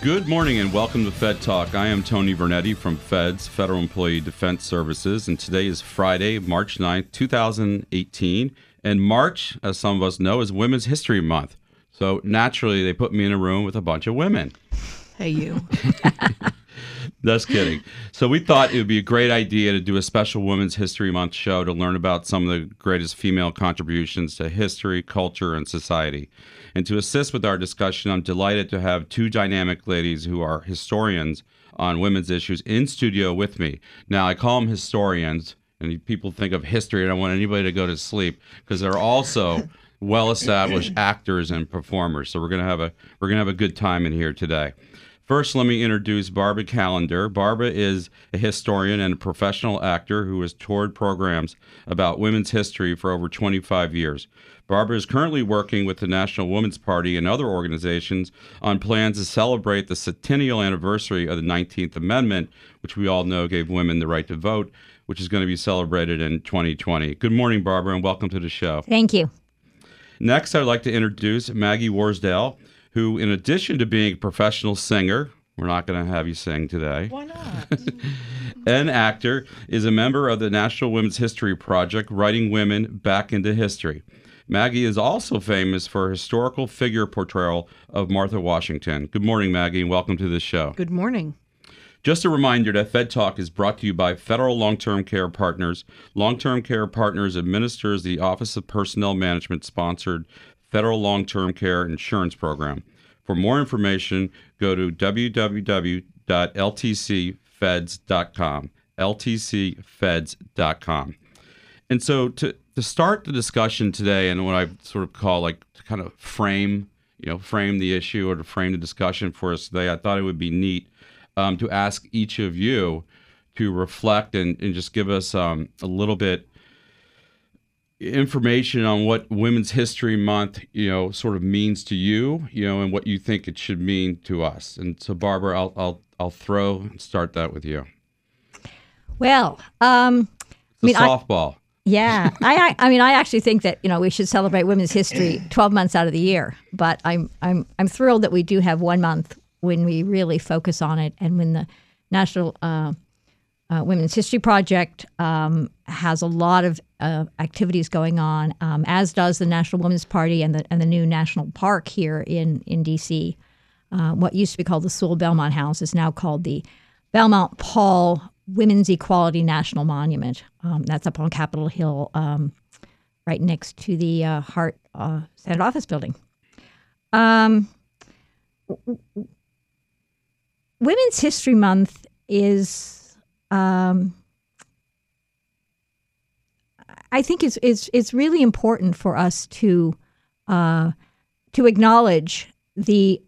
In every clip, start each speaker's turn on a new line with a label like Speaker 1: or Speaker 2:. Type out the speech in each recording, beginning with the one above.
Speaker 1: Good morning and welcome to Fed Talk. I am Tony Vernetti from Feds, Federal Employee Defense Services, and today is Friday, March 9th, 2018. And March, as some of us know, is Women's History Month. So naturally, they put me in a room with a bunch of women.
Speaker 2: Hey, you.
Speaker 1: Just kidding. So we thought it would be a great idea to do a special Women's History Month show to learn about some of the greatest female contributions to history, culture, and society. And to assist with our discussion, I'm delighted to have two dynamic ladies who are historians on women's issues in studio with me. Now, I call them historians, and people think of history, and I don't want anybody to go to sleep because they're also well-established actors and performers. So we're gonna have a we're gonna have a good time in here today. First, let me introduce Barbara Callender. Barbara is a historian and a professional actor who has toured programs about women's history for over 25 years. Barbara is currently working with the National Women's Party and other organizations on plans to celebrate the centennial anniversary of the 19th Amendment, which we all know gave women the right to vote, which is going to be celebrated in 2020. Good morning, Barbara, and welcome to the show.
Speaker 3: Thank you.
Speaker 1: Next, I'd like to introduce Maggie Warsdale, who, in addition to being a professional singer, we're not going to have you sing today.
Speaker 2: Why not?
Speaker 1: An actor is a member of the National Women's History Project, writing women back into history. Maggie is also famous for her historical figure portrayal of Martha Washington. Good morning, Maggie, and welcome to the show.
Speaker 2: Good morning.
Speaker 1: Just a reminder that Fed Talk is brought to you by Federal Long Term Care Partners. Long Term Care Partners administers the Office of Personnel Management sponsored Federal Long Term Care Insurance Program. For more information, go to www.ltcfeds.com. ltcfeds.com. And so to, to start the discussion today and what I sort of call like to kind of frame, you know, frame the issue or to frame the discussion for us today, I thought it would be neat um, to ask each of you to reflect and, and just give us um, a little bit information on what Women's History Month, you know, sort of means to you, you know, and what you think it should mean to us. And so, Barbara, I'll I'll I'll throw and start that with you.
Speaker 3: Well, um,
Speaker 1: The
Speaker 3: mean, I-
Speaker 1: softball.
Speaker 3: yeah, I, I I mean, I actually think that you know we should celebrate women's history 12 months out of the year. But I'm I'm I'm thrilled that we do have one month when we really focus on it, and when the National uh, uh, Women's History Project um, has a lot of uh, activities going on, um, as does the National Women's Party and the and the new national park here in in DC. Uh, what used to be called the Sewall Belmont House is now called the Belmont Paul Women's Equality National Monument. Um, that's up on Capitol Hill, um, right next to the uh, Hart uh, Senate Office Building. Um, Women's History Month is, um, I think, is is it's really important for us to uh, to acknowledge the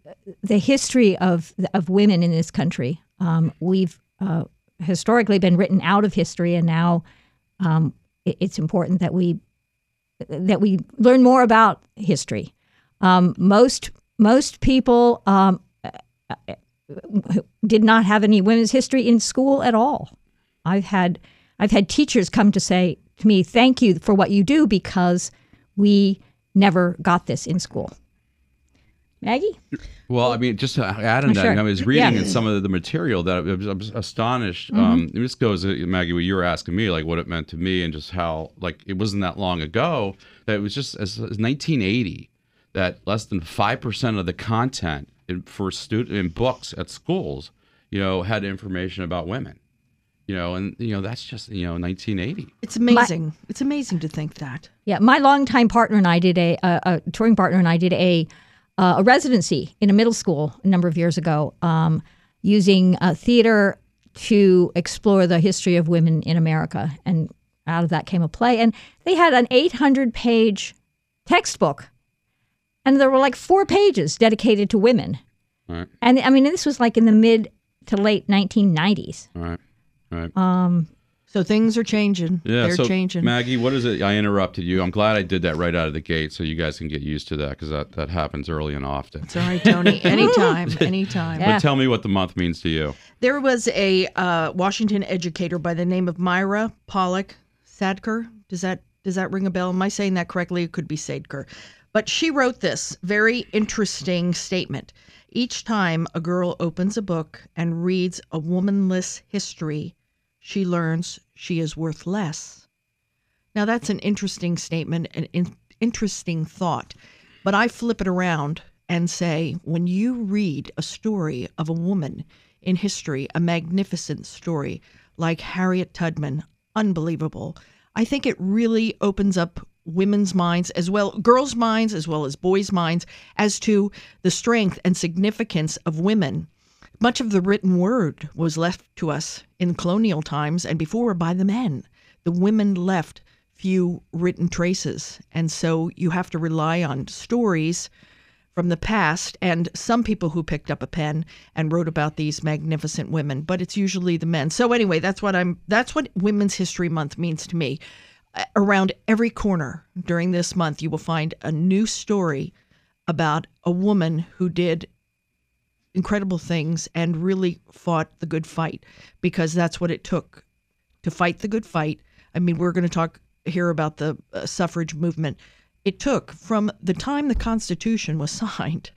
Speaker 3: the history of of women in this country. Um, we've uh, historically been written out of history, and now um, it- it's important that we that we learn more about history. Um, most most people um, did not have any women's history in school at all. I've had I've had teachers come to say to me, "Thank you for what you do," because we never got this in school. Maggie,
Speaker 1: Well, I mean, just to add on
Speaker 3: Oh,
Speaker 1: that,
Speaker 3: sure.
Speaker 1: I was reading
Speaker 3: Yeah.
Speaker 1: some of the material that I was, astonished.
Speaker 3: Mm-hmm.
Speaker 1: Um, this goes, Maggie, what you were asking me, like what it meant to me, and just how, like, it wasn't that long ago that it was just as, as 1980 that less than five percent of the content in, for student in books at schools, you know, had information about women. You know, and you know that's just you know 1980.
Speaker 2: It's amazing. it's amazing to think that.
Speaker 3: Yeah, my longtime partner and I did a, a, a touring partner and I did a uh, a residency in a middle school a number of years ago, um, using uh, theater to explore the history of women in America. And out of that came a play. And they had an 800 page textbook. And there were like four pages dedicated to women.
Speaker 1: Right.
Speaker 3: And I mean, this was like in the mid to late 1990s.
Speaker 1: All right. Right.
Speaker 3: Um,
Speaker 2: So things are changing.
Speaker 1: Yeah,
Speaker 2: They're
Speaker 1: so
Speaker 2: changing.
Speaker 1: Maggie, what is it? I interrupted you. I'm glad I did that right out of the gate, so you guys can get used to that because that, that happens early and often.
Speaker 2: it's all right, Tony. Anytime, anytime.
Speaker 3: Yeah.
Speaker 1: But tell me what the month means to you.
Speaker 2: There was a uh, Washington educator by the name of Myra Pollock Sadker. Does that does that ring a bell? Am I saying that correctly? It could be Sadker. But she wrote this very interesting statement. Each time a girl opens a book and reads a womanless history, she learns she is worth less. Now that's an interesting statement, an in- interesting thought. But I flip it around and say, when you read a story of a woman in history, a magnificent story like Harriet Tubman, unbelievable. I think it really opens up women's minds as well, girls' minds as well as boys' minds, as to the strength and significance of women. Much of the written word was left to us in colonial times and before by the men. The women left few written traces. And so you have to rely on stories from the past and some people who picked up a pen and wrote about these magnificent women, but it's usually the men. So anyway, that's what I'm that's what Women's History Month means to me. Around every corner during this month you will find a new story about a woman who did incredible things and really fought the good fight because that's what it took to fight the good fight. I mean, we're going to talk here about the uh, suffrage movement. It took from the time the Constitution was signed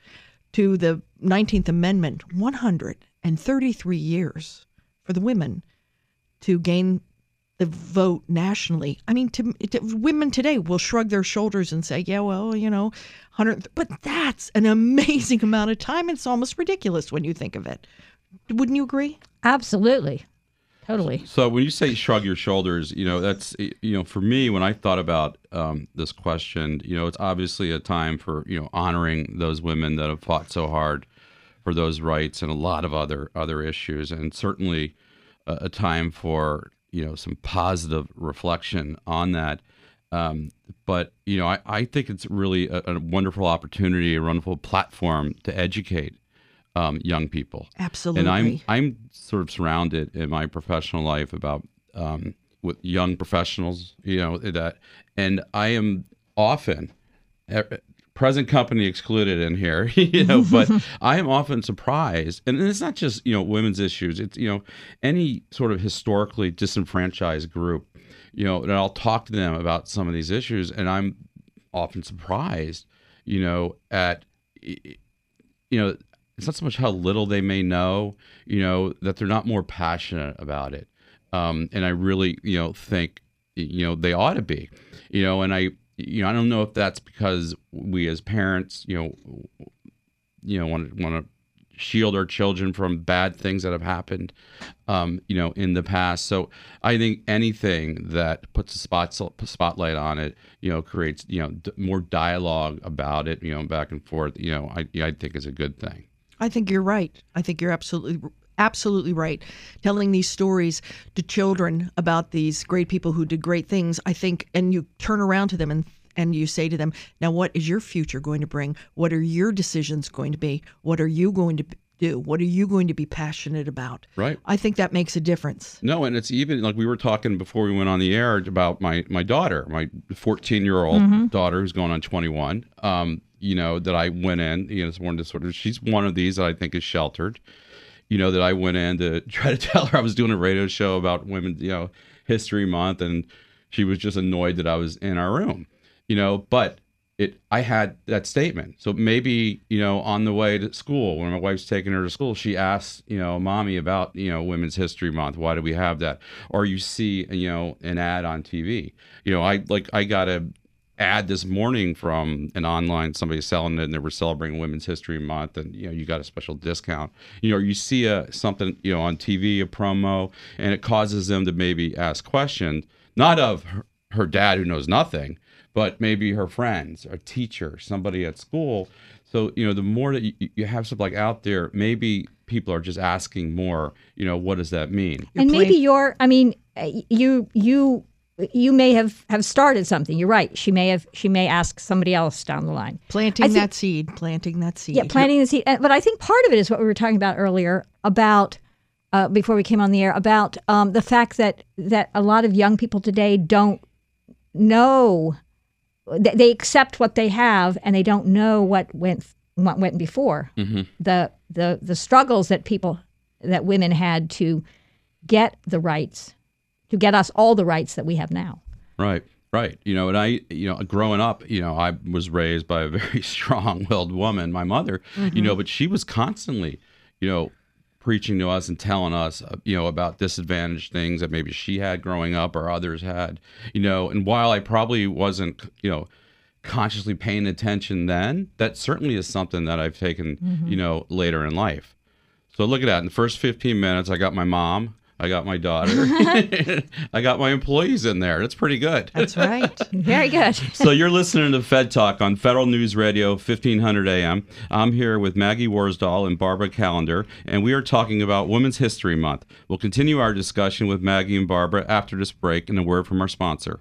Speaker 2: to the 19th Amendment 133 years for the women to gain the vote nationally. I mean, to, to, women today will shrug their shoulders and say, "Yeah, well, you know, 100." But that's an amazing amount of time. It's almost ridiculous when you think of it. Wouldn't you agree?
Speaker 3: absolutely. Totally.
Speaker 1: So when you say shrug your shoulders, you know that's you know for me when I thought about um, this question, you know it's obviously a time for you know honoring those women that have fought so hard for those rights and a lot of other other issues, and certainly a, a time for you know some positive reflection on that. Um, but you know I, I think it's really a, a wonderful opportunity, a wonderful platform to educate um, young people.
Speaker 2: Absolutely.
Speaker 1: And I'm I'm sort of surrounded in my professional life about um, with young professionals, you know that, and I am often present company excluded in here, you know, but I am often surprised, and it's not just you know women's issues. It's you know any sort of historically disenfranchised group, you know, and I'll talk to them about some of these issues, and I'm often surprised, you know, at you know it's not so much how little they may know, you know, that they're not more passionate about it. Um, and I really, you know, think, you know, they ought to be, you know, and I, you know, I don't know if that's because we as parents, you know, you know, want to want to shield our children from bad things that have happened, um, you know, in the past. So I think anything that puts a spot spotlight on it, you know, creates you know d- more dialogue about it, you know, back and forth. You know, I I think is a good thing.
Speaker 2: I think you're right. I think you're absolutely absolutely right. Telling these stories to children about these great people who did great things, I think and you turn around to them and and you say to them, "Now what is your future going to bring? What are your decisions going to be? What are you going to do? What are you going to be passionate about?"
Speaker 1: Right.
Speaker 2: I think that makes a difference.
Speaker 1: No, and it's even like we were talking before we went on the air about my my daughter, my 14 year old daughter who's going on 21. Um, you know that I went in. You know, it's one disorder. She's one of these that I think is sheltered. You know that I went in to try to tell her I was doing a radio show about women. You know, History Month, and she was just annoyed that I was in our room. You know, but it I had that statement. So maybe, you know, on the way to school, when my wife's taking her to school, she asks, you know, mommy about, you know, Women's History Month. Why do we have that? Or you see, you know, an ad on TV. You know, I like I got a ad this morning from an online somebody selling it and they were celebrating Women's History Month and you know you got a special discount. You know, you see a something, you know, on TV, a promo, and it causes them to maybe ask questions, not of her, her dad who knows nothing, but maybe her friends, a teacher, somebody at school So you know, the more that you, you have stuff like out there, maybe people are just asking more. You know, what does that mean?
Speaker 3: and maybe you're i mean uh, you you you may have have started something. You're right. She may have she may ask somebody else down the line.
Speaker 2: Planting
Speaker 3: think-
Speaker 2: that seed, planting that seed.
Speaker 3: yeah planting the seed. But i think part of it is what we were talking about earlier about uh, before we came on the air about um, the fact that that a lot of young people today don't know they, they accept what they have and they don't know what went what went before. The the the struggles that people that women had to get the rights to get us all the rights that we have now
Speaker 1: Right, right. You know, and I, you know, growing up, you know, I was raised by a very strong-willed woman, my mother. You know, but she was constantly, you know, preaching to us and telling us, uh, you know, about disadvantaged things that maybe she had growing up or others had. You know, and while I probably wasn't, you know, consciously paying attention then, that certainly is something that I've taken, you know, later in life. So look at that. In the first 15 minutes, I got my mom, I got my daughter, I got my employees in there. That's pretty good.
Speaker 2: That's right.
Speaker 3: very good
Speaker 1: so you're listening to Fed Talk on Federal News Radio 1500 AM. I'm here with Maggie Worsdahl and Barbara Callender, and we are talking about Women's History Month. We'll continue our discussion with Maggie and Barbara after this break and a word from our sponsor.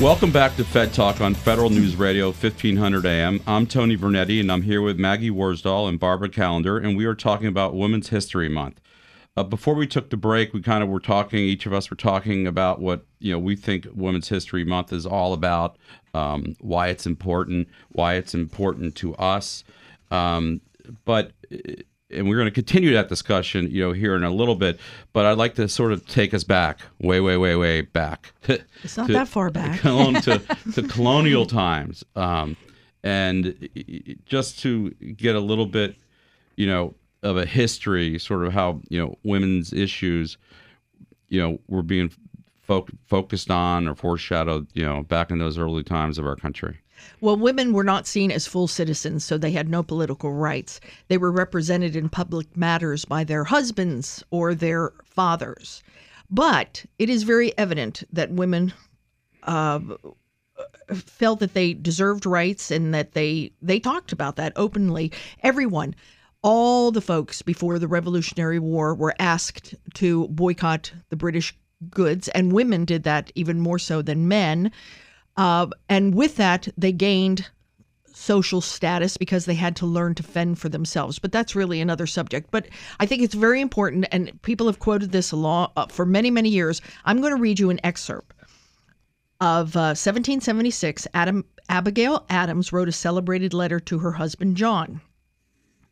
Speaker 1: Welcome back to Fed Talk on Federal News Radio 1500 AM. I'm Tony Vernetti, and I'm here with Maggie Worsdahl and Barbara Callender, and we are talking about Women's History Month. Uh, before we took the break, we kind of were talking. Each of us were talking about what you know we think Women's History Month is all about, um, why it's important, why it's important to us. Um, but and we're going to continue that discussion, you know, here in a little bit. But I'd like to sort of take us back, way, way, way, way back.
Speaker 2: It's not that far back.
Speaker 1: to, to colonial times, um, and just to get a little bit, you know, of a history, sort of how you know women's issues, you know, were being fo- focused on or foreshadowed, you know, back in those early times of our country.
Speaker 2: Well, women were not seen as full citizens, so they had no political rights. They were represented in public matters by their husbands or their fathers. But it is very evident that women uh, felt that they deserved rights and that they they talked about that openly. Everyone, all the folks before the Revolutionary War were asked to boycott the British goods, and women did that even more so than men. Uh, and with that, they gained social status because they had to learn to fend for themselves. But that's really another subject. But I think it's very important, and people have quoted this a lot uh, for many, many years. I'm going to read you an excerpt of uh, 1776. Adam Abigail Adams wrote a celebrated letter to her husband John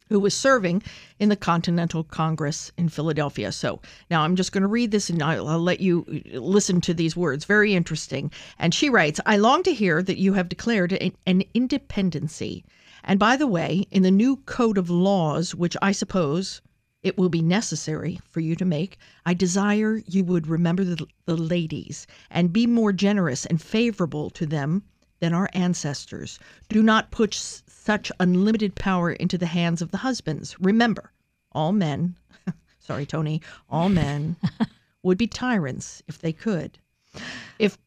Speaker 2: who was serving in the Continental Congress in Philadelphia. So now I'm just going to read this and I'll, I'll let you uh, listen to these words. Very interesting. And she writes I long to hear that you have declared an, an independency. And by the way, in the new code of laws, which I suppose it will be necessary for you to make, I desire you would remember the, the ladies and be more generous and favorable to them than our ancestors. Do not put such unlimited power into the hands of the husbands. Remember, all men, sorry, Tony, all men would be tyrants if they could. If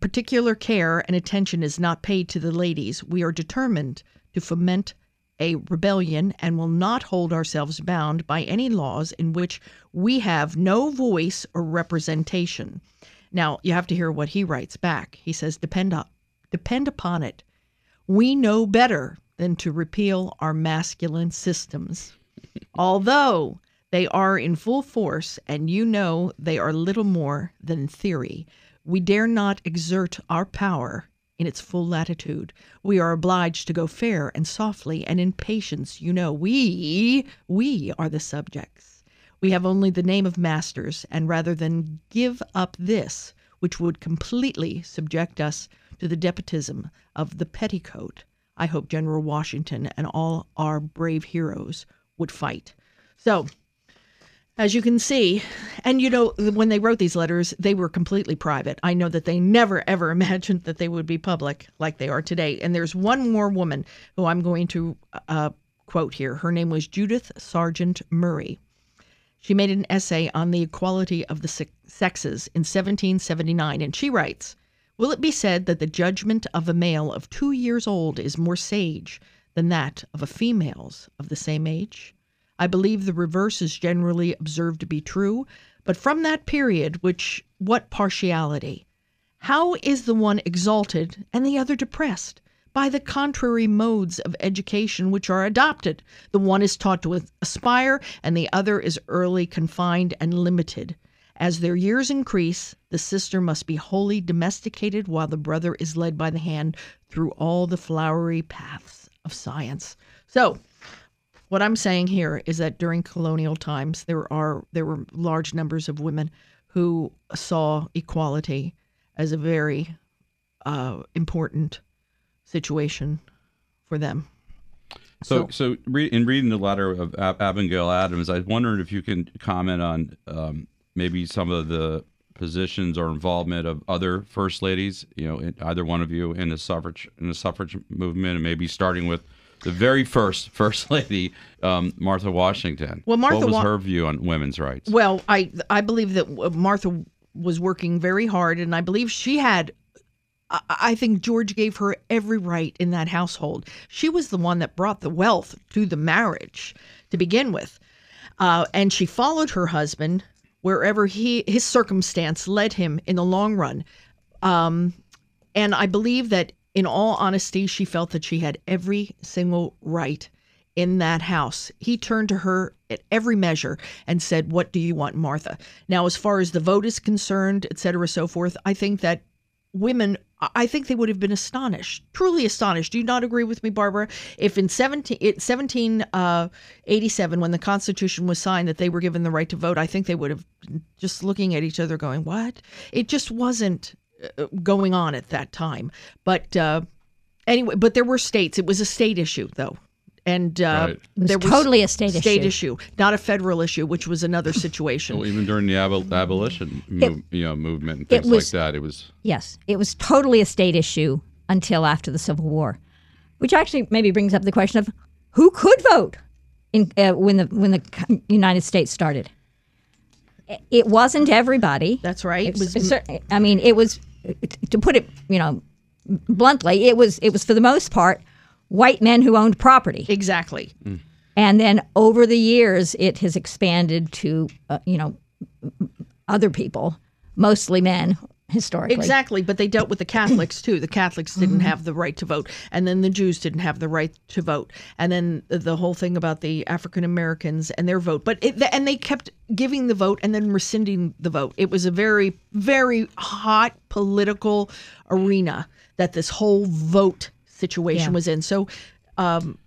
Speaker 2: particular care and attention is not paid to the ladies, we are determined to foment a rebellion and will not hold ourselves bound by any laws in which we have no voice or representation. Now, you have to hear what he writes back. He says, depend, up, depend upon it. We know better than to repeal our masculine systems. Although they are in full force, and you know they are little more than theory, we dare not exert our power in its full latitude. We are obliged to go fair and softly, and in patience, you know, we, we are the subjects. We have only the name of masters, and rather than give up this, which would completely subject us to the despotism of the petticoat, I hope General Washington and all our brave heroes would fight. So, as you can see, and you know, when they wrote these letters, they were completely private. I know that they never ever imagined that they would be public like they are today. And there's one more woman who I'm going to uh, quote here. Her name was Judith Sargent Murray. She made an essay on the equality of the sexes in 1779, and she writes Will it be said that the judgment of a male of two years old is more sage than that of a female's of the same age? I believe the reverse is generally observed to be true, but from that period, which what partiality? How is the one exalted and the other depressed? By the contrary modes of education which are adopted. The one is taught to aspire, and the other is early confined and limited. As their years increase, the sister must be wholly domesticated while the brother is led by the hand through all the flowery paths of science. So, what I'm saying here is that during colonial times, there are there were large numbers of women who saw equality as a very uh, important situation for them.
Speaker 1: So, so, so re- in reading the letter of Ab- Abigail Adams, I wondered if you can comment on um, maybe some of the positions or involvement of other first ladies, you know, either one of you in the suffrage in the suffrage movement, and maybe starting with the very first First Lady, um, Martha Washington.
Speaker 2: Well, Martha
Speaker 1: what was
Speaker 2: Wa-
Speaker 1: her view on women's rights?
Speaker 2: Well, I I believe that Martha was working very hard, and I believe she had. I think George gave her every right in that household. She was the one that brought the wealth to the marriage to begin with, uh, and she followed her husband wherever he his circumstance led him in the long run. Um, and I believe that in all honesty, she felt that she had every single right in that house. He turned to her at every measure and said, What do you want, Martha? Now, as far as the vote is concerned, et cetera, so forth, I think that women I think they would have been astonished, truly astonished. Do you not agree with me, Barbara? If in 17, 1787, uh, when the Constitution was signed, that they were given the right to vote, I think they would have just looking at each other going, What? It just wasn't uh, going on at that time. But uh, anyway, but there were states. It was a state issue, though. And uh,
Speaker 1: Right.
Speaker 2: there was
Speaker 3: totally a state
Speaker 2: state
Speaker 3: issue.
Speaker 2: issue, not a federal issue, which was another situation.
Speaker 1: Well, even during the abol- abolition move, you know, movement and things
Speaker 3: was-
Speaker 1: like that, it was
Speaker 3: Yes, it was totally a state issue until after the Civil War, which actually maybe brings up the question of who could vote in uh, when the when the United States started. It wasn't everybody.
Speaker 2: That's right. It was
Speaker 3: It's cer- I mean, it was to put it, you know, bluntly, it was it was for the most part white men who owned property.
Speaker 2: exactly.
Speaker 3: And then over the years, it has expanded to, uh, you know, other people, mostly men, historically.
Speaker 2: Exactly, but they dealt with the Catholics too. The Catholics didn't have the right to vote, and then the Jews didn't have the right to vote, and then the whole thing about the African Americans and their vote. But it, and they kept giving the vote and then rescinding the vote. It was a very, very hot political arena that this whole vote situation
Speaker 3: Yeah.
Speaker 2: was in. So, um,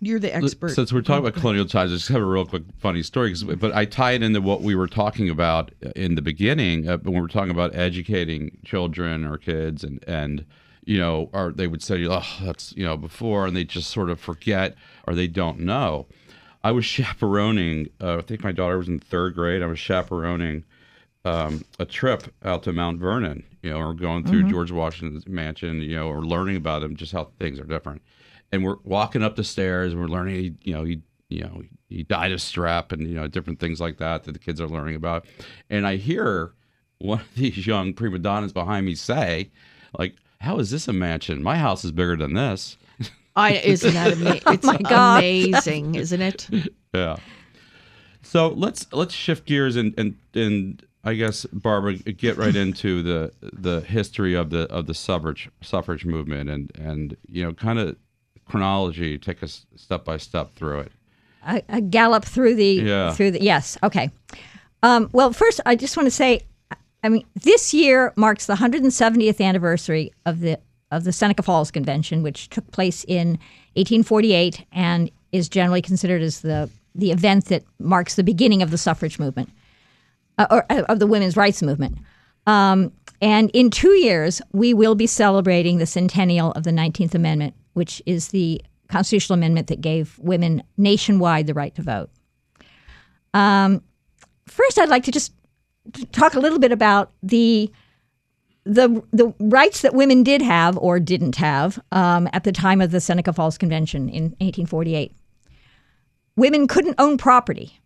Speaker 2: you're the expert.
Speaker 1: Since we're talking about colonial times, I just have a real quick funny story. 'cause- But I tie it into what we were talking about in the beginning uh, when we were talking about educating children or kids, and and you know, or they would say, "Oh, that's you know," before, and they just sort of forget or they don't know. I was chaperoning. Uh, I think my daughter was in third grade. I was chaperoning um, a trip out to Mount Vernon, you know, or going through George Washington's mansion, you know, or learning about him, just how things are different. And we're walking up the stairs, and we're learning, you know, he, you know, he died of strep, and you know, different things like that that the kids are learning about. And I hear one of these young prima donnas behind me say, like, "How is this a mansion? My house is bigger than this."
Speaker 2: I isn't that amazing? It's
Speaker 3: my gosh.
Speaker 2: amazing, isn't it?
Speaker 1: Yeah. So let's let's shift gears and and and I guess Barbara get right into the the history of the of the suffrage suffrage movement and and you know kind of chronology. Take us step by step through it.
Speaker 3: a, a gallop through the
Speaker 1: Yeah.
Speaker 3: through the yes okay um, well first i just want to say i mean this year marks the 170th anniversary of the of the seneca falls convention which took place in 1848 and is generally considered as the the event that marks the beginning of the suffrage movement uh, or uh, of the women's rights movement. Um, and in two years, we will be celebrating the centennial of the 19th Amendment, which is the constitutional amendment that gave women nationwide the right to vote. Um, first, I'd like to just talk a little bit about the the the rights that women did have or didn't have um, at the time of the Seneca Falls Convention in 1848. Women couldn't own property.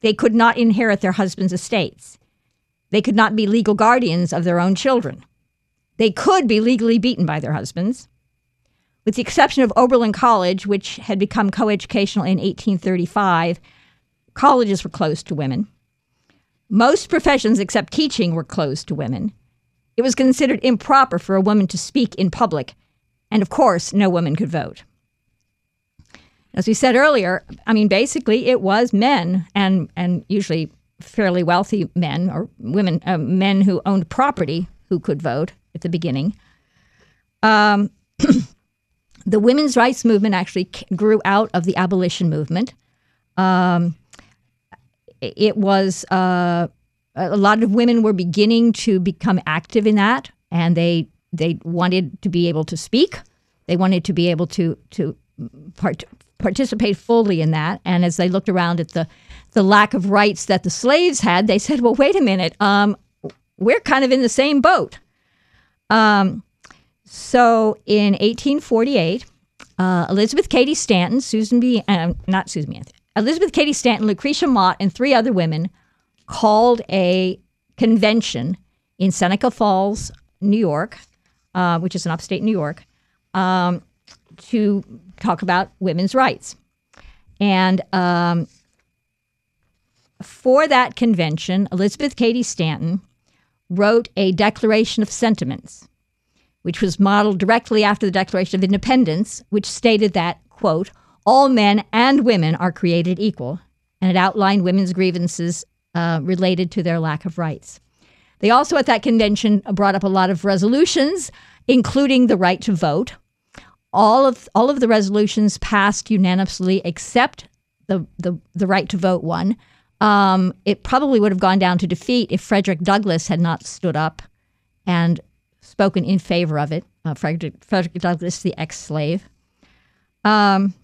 Speaker 3: They could not inherit their husbands' estates. They could not be legal guardians of their own children. They could be legally beaten by their husbands. With the exception of Oberlin College, which had become coeducational in 1835, colleges were closed to women. Most professions except teaching were closed to women. It was considered improper for a woman to speak in public, and of course, no woman could vote. As we said earlier, I mean, basically, it was men and, and usually fairly wealthy men or women, uh, men who owned property who could vote at the beginning. Um, the women's rights movement actually grew out of the abolition movement. Um, it was uh, a lot of women were beginning to become active in that, and they they wanted to be able to speak. They wanted to be able to to part, participate fully in that. And as they looked around at the the lack of rights that the slaves had, they said, "Well, wait a minute. Um, we're kind of in the same boat." Um, so in 1848, uh, Elizabeth Cady Stanton, Susan B. Uh, not Susan B. Elizabeth Cady Stanton, Lucretia Mott, and three other women called a convention in Seneca Falls, New York, uh, which is in upstate New York, um, to talk about women's rights. And um, for that convention, Elizabeth Cady Stanton wrote a Declaration of Sentiments, which was modeled directly after the Declaration of Independence, which stated that, quote, all men and women are created equal, and it outlined women's grievances uh, related to their lack of rights. They also, at that convention, brought up a lot of resolutions, including the right to vote. All of all of the resolutions passed unanimously, except the the, the right to vote one. Um, it probably would have gone down to defeat if Frederick Douglass had not stood up and spoken in favor of it. Uh, Frederick, Frederick Douglass, the ex-slave. Um,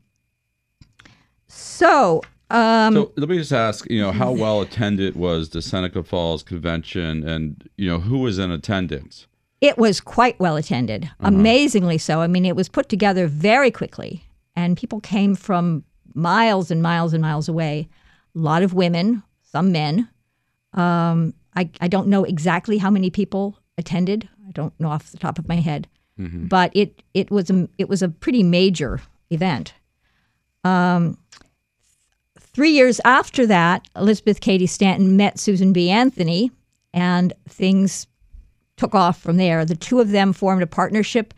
Speaker 3: so um,
Speaker 1: so let me just ask, you know, how well attended was the Seneca Falls convention, and you know, who was in attendance?
Speaker 3: It was quite well attended, uh-huh. amazingly so. I mean, it was put together very quickly, and people came from miles and miles and miles away. A lot of women, some men. Um, I, I don't know exactly how many people attended. I don't know off the top of my head, mm-hmm. but it it was a it was a pretty major event. Um, Three years after that, Elizabeth Cady Stanton met Susan B. Anthony, and things took off from there. The two of them formed a partnership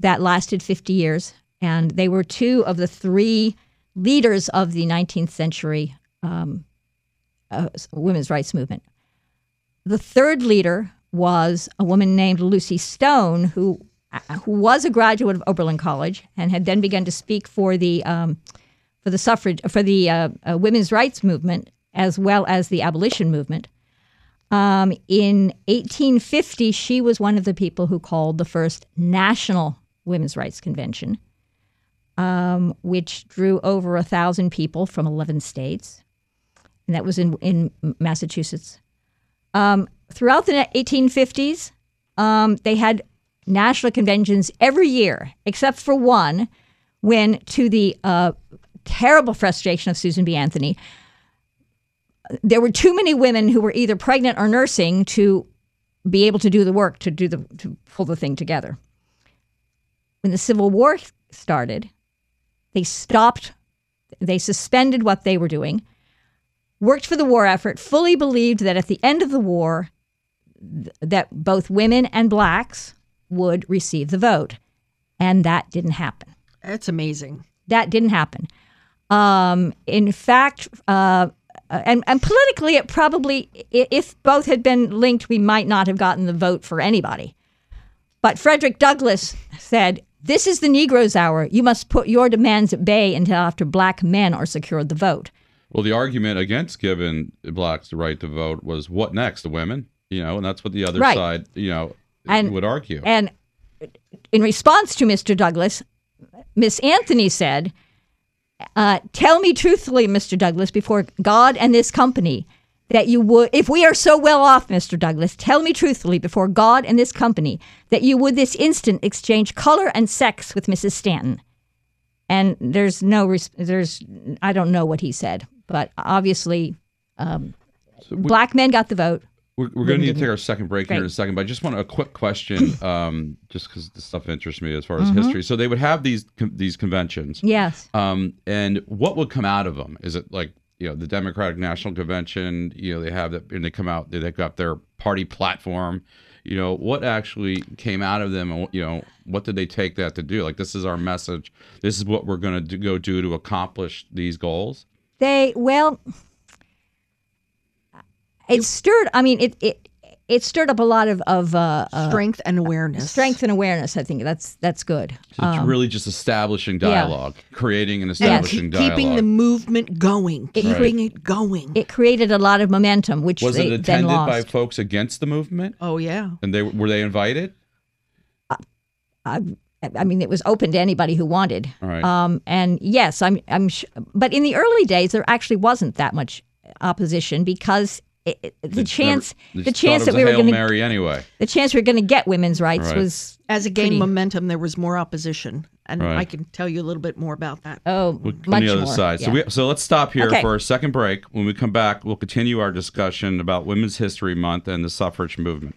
Speaker 3: that lasted 50 years, and they were two of the three leaders of the 19th century um, uh, women's rights movement. The third leader was a woman named Lucy Stone, who who was a graduate of Oberlin College and had then begun to speak for the um, for the suffrage for the uh, uh, women's rights movement as well as the abolition movement. Um, in 1850, she was one of the people who called the first national women's rights convention, um, which drew over a thousand people from 11 states, and that was in in Massachusetts. Um, throughout the 1850s, um, they had national conventions every year, except for one, when to the uh, terrible frustration of Susan B. Anthony. There were too many women who were either pregnant or nursing to be able to do the work to do the to pull the thing together. When the Civil War started, they stopped, they suspended what they were doing, worked for the war effort, fully believed that at the end of the war, th- that both women and blacks would receive the vote, and that didn't happen.
Speaker 2: That's amazing.
Speaker 3: That didn't happen. Um, in fact, uh, Uh, and, and politically, it probably, if both had been linked, we might not have gotten the vote for anybody. But Frederick Douglass said, This is the Negro's hour. You must put your demands at bay until after black men are secured the vote.
Speaker 1: Well, the argument against giving blacks the right to vote was what next? The women, you know, and that's what the other
Speaker 3: Right.
Speaker 1: side, you know,
Speaker 3: And-
Speaker 1: would argue.
Speaker 3: And in response to Mr. Douglass, Miss Anthony said, uh, "Tell me truthfully, Mr. Douglass, before God and this company, that you would, if we are so well off, Mr. Douglass, tell me truthfully before God and this company that you would this instant exchange color and sex with Mrs. Stanton." And there's no, res- there's, I don't know what he said, but obviously, um, black men got the vote.
Speaker 1: We're, we're going to need to take our second break here in a second, but I just want a quick question, um, just because this stuff interests me as far as
Speaker 3: Mm-hmm.
Speaker 1: history. So they would have these these conventions,
Speaker 3: Yes.
Speaker 1: um, and what would come out of them? Is it like you know the Democratic National Convention? You know they have that, and they come out, They've got their party platform. You know what actually came out of them, and what- you know what did they take that to do? Like this is our message. This is what we're going to go do to accomplish these goals.
Speaker 3: They well, it stirred. I mean, it it it stirred up a lot of of uh, uh,
Speaker 2: Strength and awareness.
Speaker 3: strength and awareness. I think that's that's good.
Speaker 1: So it's really just establishing
Speaker 3: Um, yeah.
Speaker 1: dialogue, creating and
Speaker 2: And
Speaker 1: establishing
Speaker 2: keep-
Speaker 1: dialogue.
Speaker 2: keeping the movement going. Keeping it going.
Speaker 3: It created a lot of momentum, which
Speaker 1: was
Speaker 3: they
Speaker 1: it
Speaker 3: then
Speaker 1: attended
Speaker 3: lost.
Speaker 1: by folks against the movement?
Speaker 2: oh yeah.
Speaker 1: And they were they invited?
Speaker 3: I, I mean, it was open to anybody who wanted.
Speaker 1: All right.
Speaker 3: Um, and yes, I'm I'm. Sh- but in the early days, there actually wasn't that much opposition because it, it- the
Speaker 1: They
Speaker 3: chance
Speaker 1: never-
Speaker 3: the chance that we were going to
Speaker 1: marry anyway.
Speaker 3: the chance we were going to get women's rights
Speaker 1: Right.
Speaker 3: was
Speaker 2: As it gained
Speaker 3: Pretty-
Speaker 2: momentum, there was more opposition, and
Speaker 1: Right.
Speaker 2: I can tell you a little bit more about that.
Speaker 3: oh
Speaker 1: We'll-
Speaker 3: much
Speaker 1: on the other
Speaker 3: more.
Speaker 1: side. So we so let's stop here
Speaker 3: Okay.
Speaker 1: for a second break. When we come back, we'll continue our discussion about Women's History Month and the suffrage movement.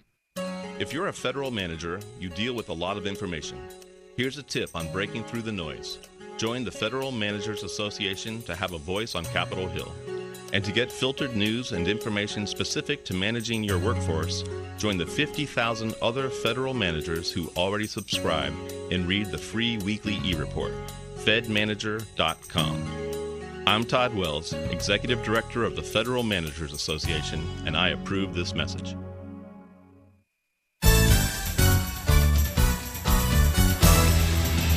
Speaker 4: If you're a federal manager, you deal with a lot of information. Here's a tip on breaking through the noise. Join the Federal Managers Association to have a voice on Capitol Hill. And to get filtered news and information specific to managing your workforce, join the 50,000 other federal managers who already subscribe and read the free weekly e report. FedManager.com. I'm Todd Wells, Executive Director of the Federal Managers Association, and I approve this message.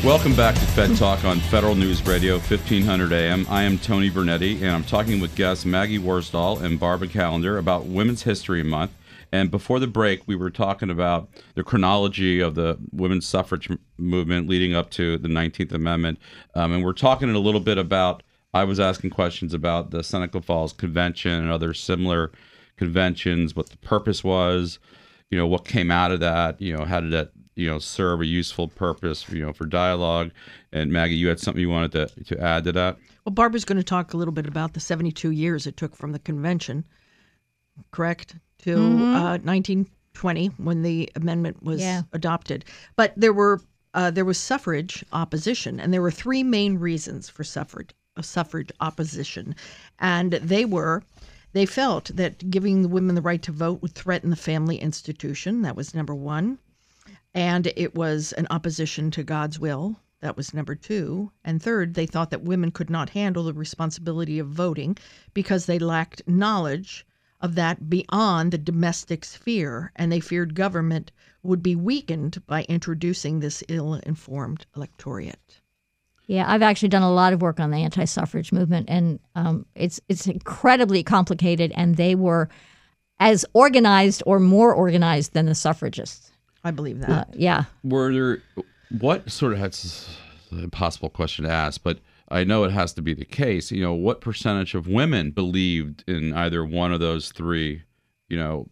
Speaker 1: Welcome back to Fed Talk on Federal News Radio, 1500 AM. I am Tony Vernetti, and I'm talking with guests Maggie Worsdal and Barbara Callender about Women's History Month. And before the break, we were talking about the chronology of the women's suffrage movement leading up to the 19th Amendment. Um, and we're talking a little bit about, I was asking questions about the Seneca Falls Convention and other similar conventions, what the purpose was, you know, what came out of that, you know, how did that, you know, serve a useful purpose, you know, for dialogue. And Maggie, you had something you wanted to, to add to that?
Speaker 2: Well, Barbara's going to talk a little bit about the 72 years it took from the convention, correct, to uh, 1920 when the amendment was
Speaker 3: Yeah.
Speaker 2: adopted. But there were uh, there was suffrage opposition, and there were three main reasons for suffrage uh, suffrage opposition, and they were. They felt that giving the women the right to vote would threaten the family institution. That was number one. And it was an opposition to God's will. That was number two. And third, they thought that women could not handle the responsibility of voting because they lacked knowledge of that beyond the domestic sphere. And they feared government would be weakened by introducing this ill informed electorate.
Speaker 3: Yeah, I've actually done a lot of work on the anti-suffrage movement, and um, it's it's incredibly complicated. And they were as organized or more organized than the suffragists.
Speaker 2: I believe that.
Speaker 3: Uh, yeah,
Speaker 1: Were there, what sort of, that's an impossible question to ask, but I know it has to be the case. You know, what percentage of women believed in either one of those three, you know,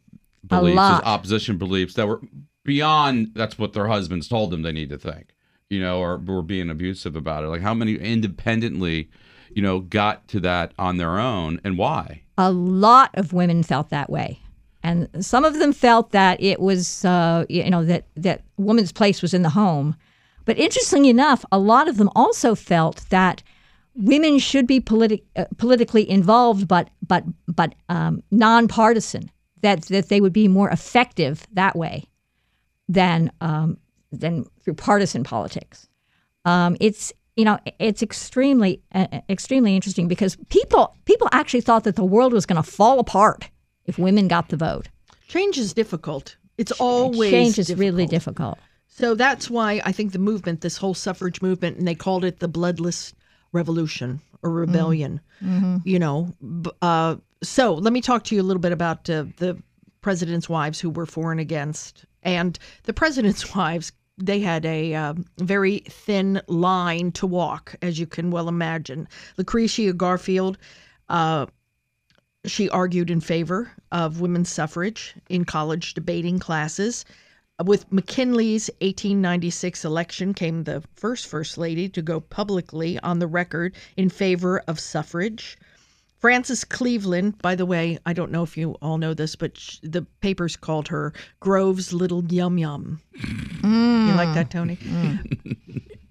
Speaker 1: beliefs, opposition beliefs that were beyond that's what their husbands told them they need to think, you know, or were being abusive about it? Like how many independently, you know, got to that on their own and why?
Speaker 3: a lot of women felt that way, and some of them felt that it was uh, you know that that woman's place was in the home. But interestingly enough, a lot of them also felt that women should be politi- uh, politically involved, but but but um, nonpartisan. That that they would be more effective that way than um, than through partisan politics. Um, it's you know it's extremely uh, extremely interesting because people people actually thought that the world was going to fall apart if women got the vote.
Speaker 2: Change is difficult. It's always
Speaker 3: Change is
Speaker 2: difficult.
Speaker 3: really difficult.
Speaker 2: So that's why I think the movement, this whole suffrage movement, and they called it the bloodless revolution or rebellion. You know, uh, so let me talk to you a little bit about uh, the president's wives who were for and against, and the president's wives. They had a um, very thin line to walk, as you can well imagine. Lucretia Garfield. Uh, she argued in favor of women's suffrage in college debating classes. With McKinley's 1896 election came the first First Lady to go publicly on the record in favor of suffrage. Frances Cleveland, by the way, I don't know if you all know this, but sh- the papers called her Grove's Little Yum Yum. You like that, Tony?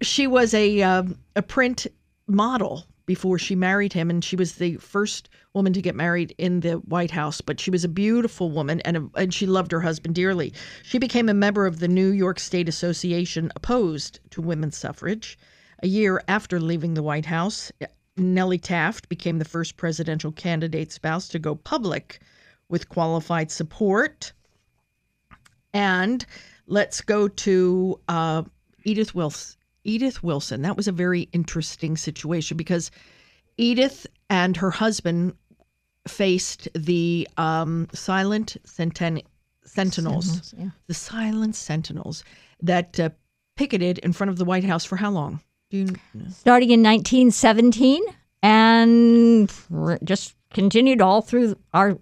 Speaker 2: she was a um, a print model before she married him, and she was the first woman to get married in the White House. But she was a beautiful woman, and a, and she loved her husband dearly. She became a member of the New York State Association opposed to women's suffrage. A year after leaving the White House, Nellie Taft became the first presidential candidate spouse to go public with qualified support. And let's go to uh, Edith Wilson. Edith Wilson. That was a very interesting situation because Edith and her husband faced the um, silent centen- sentinels,
Speaker 3: Sentinels, yeah.
Speaker 2: the silent sentinels that uh, picketed in front of the White House for how long? Do you
Speaker 3: starting in 1917 and just continued all through our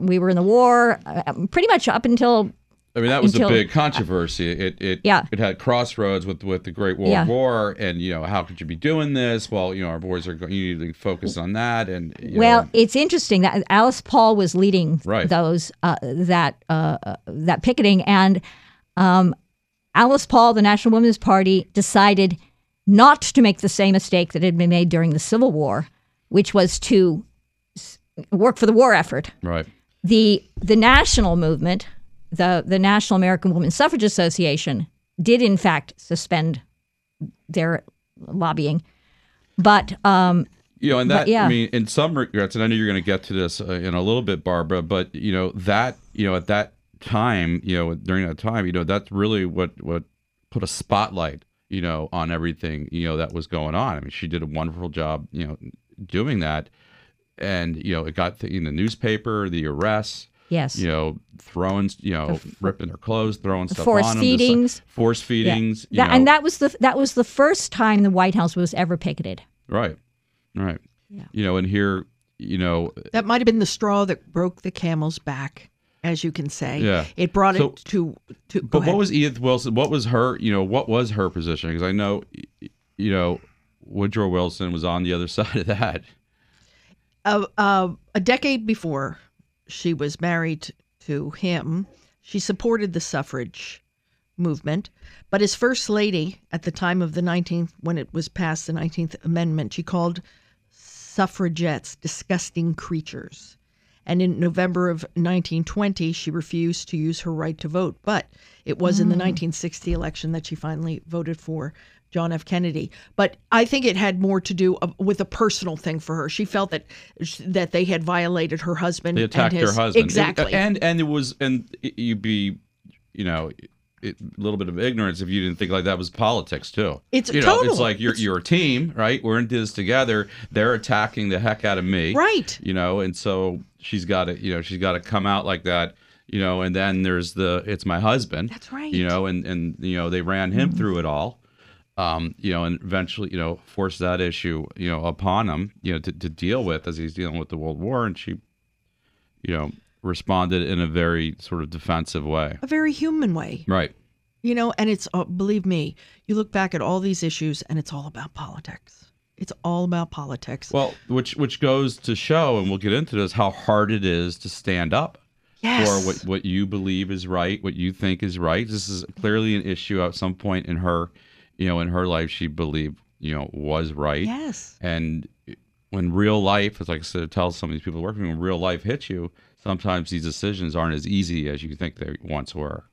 Speaker 3: we were in the war uh, pretty much up until
Speaker 1: I mean, that was
Speaker 3: Until-
Speaker 1: a big controversy. It it
Speaker 3: Yeah.
Speaker 1: it had crossroads with with the Great World
Speaker 3: Yeah.
Speaker 1: War, and you know how could you be doing this? Well, you know our boys are going. You need to focus on that, and you
Speaker 3: well
Speaker 1: know,
Speaker 3: it's interesting that alice paul was leading
Speaker 1: Right.
Speaker 3: those uh, that uh, uh, that picketing and um, alice paul the national women's party decided not to make the same mistake that had been made during the civil war which was to work for the war effort
Speaker 1: right.
Speaker 3: the the national movement, the the National American Woman Suffrage Association, did in fact suspend their lobbying, but um,
Speaker 1: You know, and
Speaker 3: But
Speaker 1: that
Speaker 3: yeah.
Speaker 1: I mean, in some regards, and I know you're going to get to this uh, in a little bit, Barbara, but you know that you know at that time, you know during that time, you know that's really what what put a spotlight, you know, on everything you know that was going on. I mean, she did a wonderful job, you know, doing that, and you know it got in the newspaper, the arrests.
Speaker 3: Yes,
Speaker 1: You know, throwing, you know, ripping their clothes, throwing stuff
Speaker 3: force
Speaker 1: on them, just like-
Speaker 3: feedings.
Speaker 1: force
Speaker 3: Yeah.
Speaker 1: feedings, you
Speaker 3: That-
Speaker 1: know.
Speaker 3: and that was the that was the first time the White House was ever picketed.
Speaker 1: right, right.
Speaker 3: Yeah.
Speaker 1: You know, and here, you know,
Speaker 2: That might have been the straw that broke the camel's back, as you can say.
Speaker 1: Yeah.
Speaker 2: It brought
Speaker 1: So-
Speaker 2: it to to.
Speaker 1: But what was Edith Wilson? What was her? You know, what was her position? Because I know, you know, Woodrow Wilson was on the other side of that.
Speaker 2: uh, uh, a decade before she was married to him, she supported the suffrage movement. But as First Lady at the time of the 19th, when it was passed, the 19th Amendment, she called suffragettes disgusting creatures. And in November of 1920, she refused to use her right to vote. But it was in the mm. 1960 election that she finally voted for John F. Kennedy. But I think it had more to do uh, with a personal thing for her. She felt that that they had violated her husband.
Speaker 1: They attacked
Speaker 2: and his,
Speaker 1: her husband
Speaker 2: Exactly.
Speaker 1: and and it was and you'd be, you know. A little bit of ignorance if you didn't think like that was politics too.
Speaker 2: It's
Speaker 1: you know,
Speaker 2: total.
Speaker 1: it's like you're you're a team, right? We're in this together. They're attacking the heck out of me,
Speaker 2: Right.
Speaker 1: You know, and so she's got to, you know, she's got to come out like that, you know. And then there's the it's my husband,
Speaker 2: That's right.
Speaker 1: You know, and and you know they ran him through it all, um, you know, and eventually, you know, force that issue, you know, upon him, you know, to, to deal with as he's dealing with the World War, and she, you know, responded in a very sort of defensive way,
Speaker 2: a very human way.
Speaker 1: right?
Speaker 2: You know, and it's uh, believe me, you look back at all these issues, and it's all about politics. It's all about politics.
Speaker 1: Well, which which goes to show, and we'll get into this, how hard it is to stand up
Speaker 2: yes.
Speaker 1: for what what you believe is right, what you think is right. This is clearly an issue at some point in her, you know, in her life. She believed you know was right.
Speaker 2: Yes.
Speaker 1: And when real life, as like I said, tell some of these people working, when real life hits you, sometimes these decisions aren't as easy as you think they once were.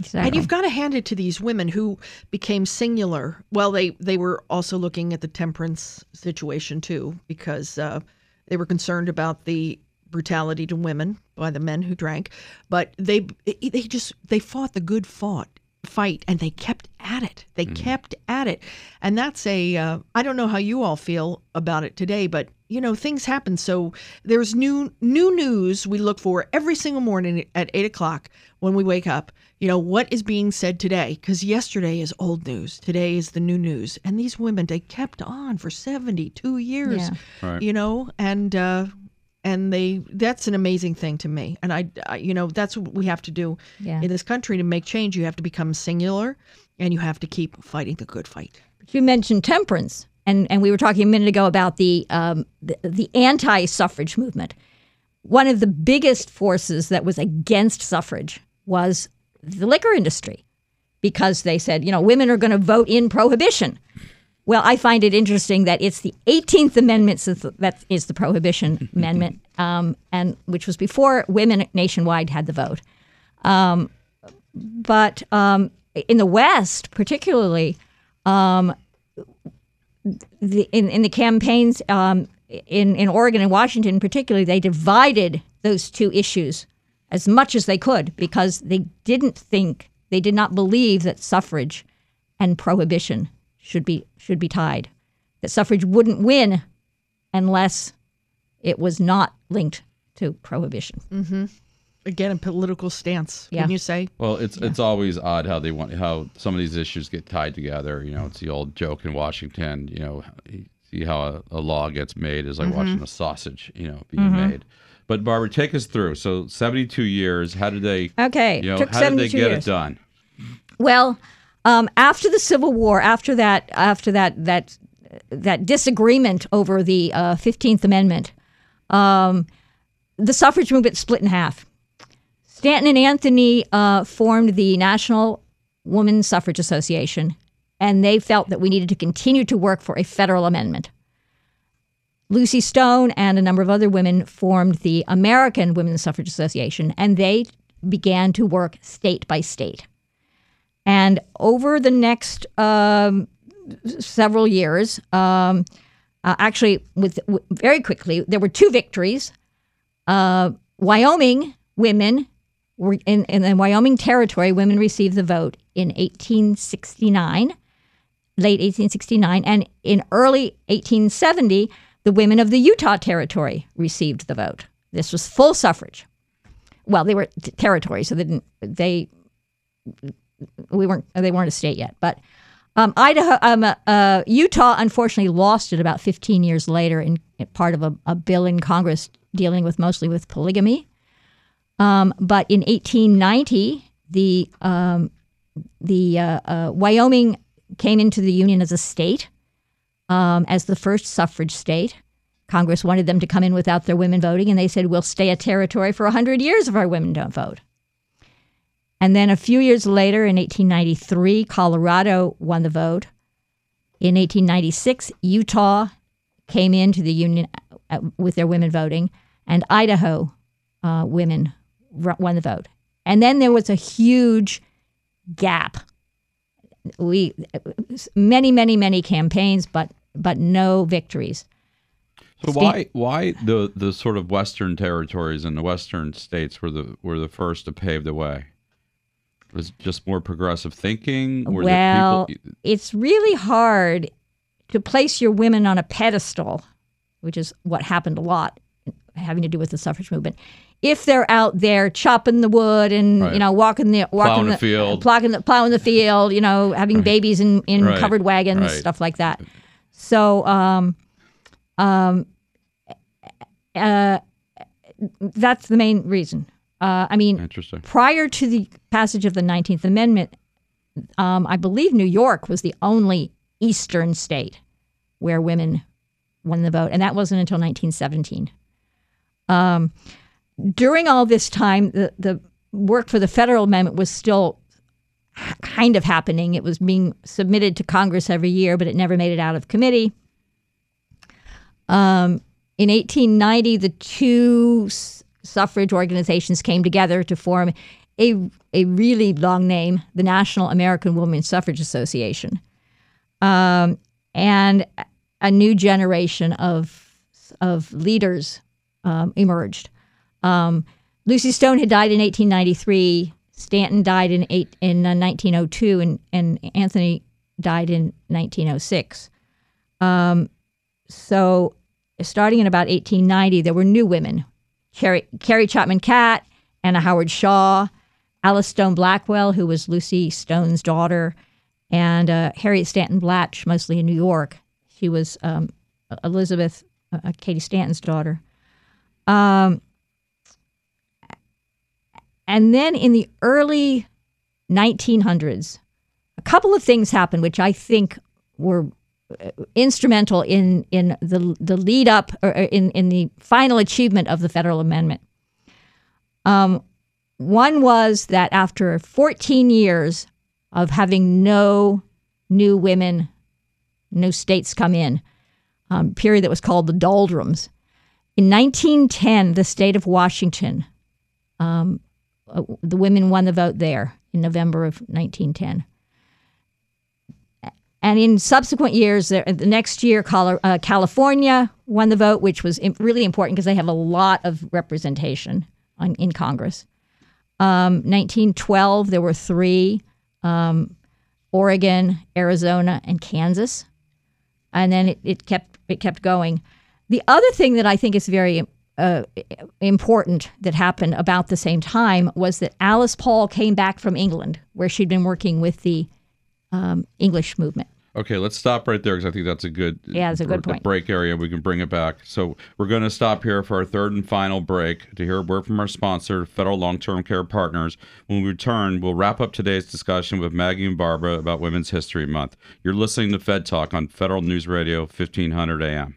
Speaker 3: Exactly.
Speaker 2: And you've got to hand it to these women who became singular. Well, they they were also looking at the temperance situation too, because uh, they were concerned about the brutality to women by the men who drank. But they they just they fought the good fought fight, and they kept at it. They kept at it, and that's a uh, I don't know how you all feel about it today, but you know things happen. So there's new new news we look for every single morning at eight o'clock when we wake up you know what is being said today because yesterday is old news today is the new news and these women they kept on for 72 years
Speaker 3: Yeah.
Speaker 1: Right.
Speaker 2: you know and uh and they that's an amazing thing to me and I, I you know that's what we have to do
Speaker 3: Yeah.
Speaker 2: in this country to make change you have to become singular and you have to keep fighting the good fight
Speaker 3: you mentioned temperance, and, and we were talking a minute ago about the, um, the the anti-suffrage movement. One of the biggest forces that was against suffrage was the liquor industry, because they said, you know, women are going to vote in prohibition. Well, I find it interesting that it's the 18th Amendment that is the Prohibition Amendment, um, and which was before women nationwide had the vote. Um, but um, in the West, particularly, um, the, in, in the campaigns um, in, in Oregon and Washington, particularly, they divided those two issues as much as they could because they didn't think, they did not believe that suffrage and prohibition should be should be tied. That suffrage wouldn't win unless it was not linked to prohibition. Mm-hmm.
Speaker 2: again a political stance
Speaker 3: Yeah.
Speaker 2: can you say
Speaker 1: Well, it's it's always odd how they want how some of these issues get tied together. You know, it's the old joke in Washington. You know, see how a, a law gets made is like mm-hmm. watching a sausage. You know, being mm-hmm. made. But Barbara, take us through. So, seventy-two years. How did they?
Speaker 3: Okay,
Speaker 1: You know,
Speaker 3: took
Speaker 1: how did they
Speaker 3: 72
Speaker 1: get
Speaker 3: years.
Speaker 1: it done?
Speaker 3: Well, um, after the Civil War, after that, after that, that that disagreement over the uh, Fifteenth Amendment, um, the suffrage movement split in half. Stanton and Anthony uh, formed the National Woman Suffrage Association, and they felt that we needed to continue to work for a federal amendment. Lucy Stone and a number of other women formed the American Women's Suffrage Association, and they began to work state by state. And over the next um, several years, um, uh, actually, with w- very quickly, there were two victories. Uh, Wyoming women were in, in the Wyoming Territory. Women received the vote in 1869, late 1869, and in early 1870, the women of the Utah Territory received the vote. This was full suffrage. Well, they were t- territory, so they didn't. They we weren't they weren't a state yet, but um, Idaho, um, uh, uh, Utah, unfortunately lost it about 15 years later in, in part of a, a bill in Congress dealing with mostly with polygamy. Um, but in 1890, the um, the uh, uh, Wyoming came into the Union as a state, um, as the first suffrage state. Congress wanted them to come in without their women voting, and they said, "We'll stay a territory for 100 years if our women don't vote." And then a few years later, in 1893, Colorado won the vote. In 1896, Utah came into the Union uh, with their women voting, and Idaho uh, women won the vote. And then there was a huge gap. We many, many, many campaigns, but but no victories.
Speaker 1: So
Speaker 3: Stan-
Speaker 1: why why the the sort of western territories and the western states were the were the first to pave the way? Was just more progressive thinking?
Speaker 3: Well,
Speaker 1: people,
Speaker 3: it's really hard to place your women on a pedestal, which is what happened a lot having to do with the suffrage movement. If they're out there chopping the wood and
Speaker 1: Right.
Speaker 3: you know walking the walking
Speaker 1: Plowing the field.
Speaker 3: plowing the, plowing the field, you know having babies in, in
Speaker 1: Right.
Speaker 3: covered wagons,
Speaker 1: Right.
Speaker 3: stuff like that. So, um, um, uh, that's the main reason. Uh, I mean, prior to the passage of the 19th Amendment, um, I believe New York was the only Eastern state where women won the vote, and that wasn't until 1917. Um, during all this time, the, the work for the federal amendment was still kind of happening. It was being submitted to Congress every year, but it never made it out of committee. Um, in 1890, the two suffrage organizations came together to form a, a really long name, the National American Women's Suffrage Association. Um, and a new generation of, of leaders um, emerged. Um, Lucy Stone had died in 1893. Stanton died in eight, in uh, 1902, and, and Anthony died in 1906. Um, so, starting in about 1890, there were new women: Carrie, Carrie Chapman Catt, Anna Howard Shaw, Alice Stone Blackwell, who was Lucy Stone's daughter, and uh, Harriet Stanton Blatch, mostly in New York. She was um, Elizabeth uh, Cady Stanton's daughter. Um, and then in the early 1900s, a couple of things happened which I think were uh, instrumental in in the the lead up or in in the final achievement of the federal amendment. Um, one was that after 14 years of having no new women, no states come in, um, period that was called the doldrums. In 1910, the state of Washington, um, uh, the women won the vote there in November of 1910. And in subsequent years, the, next year, uh, California won the vote, which was really important because they have a lot of representation on, in Congress. Um, 1912, there were three um, Oregon, Arizona, and Kansas. And then it, it, kept, it kept going. The other thing that I think is very uh, important that happened about the same time was that Alice Paul came back from England, where she'd been working with the um, English movement.
Speaker 1: Okay, let's stop right there because I think that's a good
Speaker 3: Yeah, it's a good point.
Speaker 1: break area. We can bring it back. So we're going to stop here for our third and final break to hear a word from our sponsor, Federal Long Term Care Partners. When we return, we'll wrap up today's discussion with Maggie and Barbara about Women's History Month. You're listening to Fed Talk on Federal News Radio 1500 AM.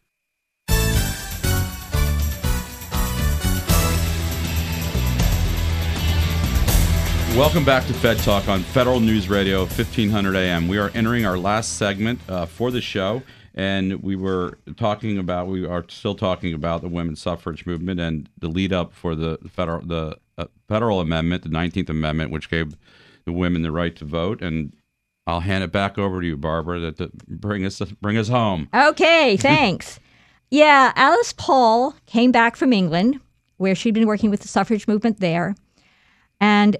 Speaker 1: Welcome back to Fed Talk on Federal News Radio 1500 AM. We are entering our last segment uh, for the show, and we were talking about, we are still talking about the women's suffrage movement and the lead up for the federal the uh, federal amendment, the 19th Amendment, which gave the women the right to vote. And I'll hand it back over to you, Barbara, that to bring us bring us home.
Speaker 3: Okay, thanks. yeah, Alice Paul came back from England, where she'd been working with the suffrage movement there, and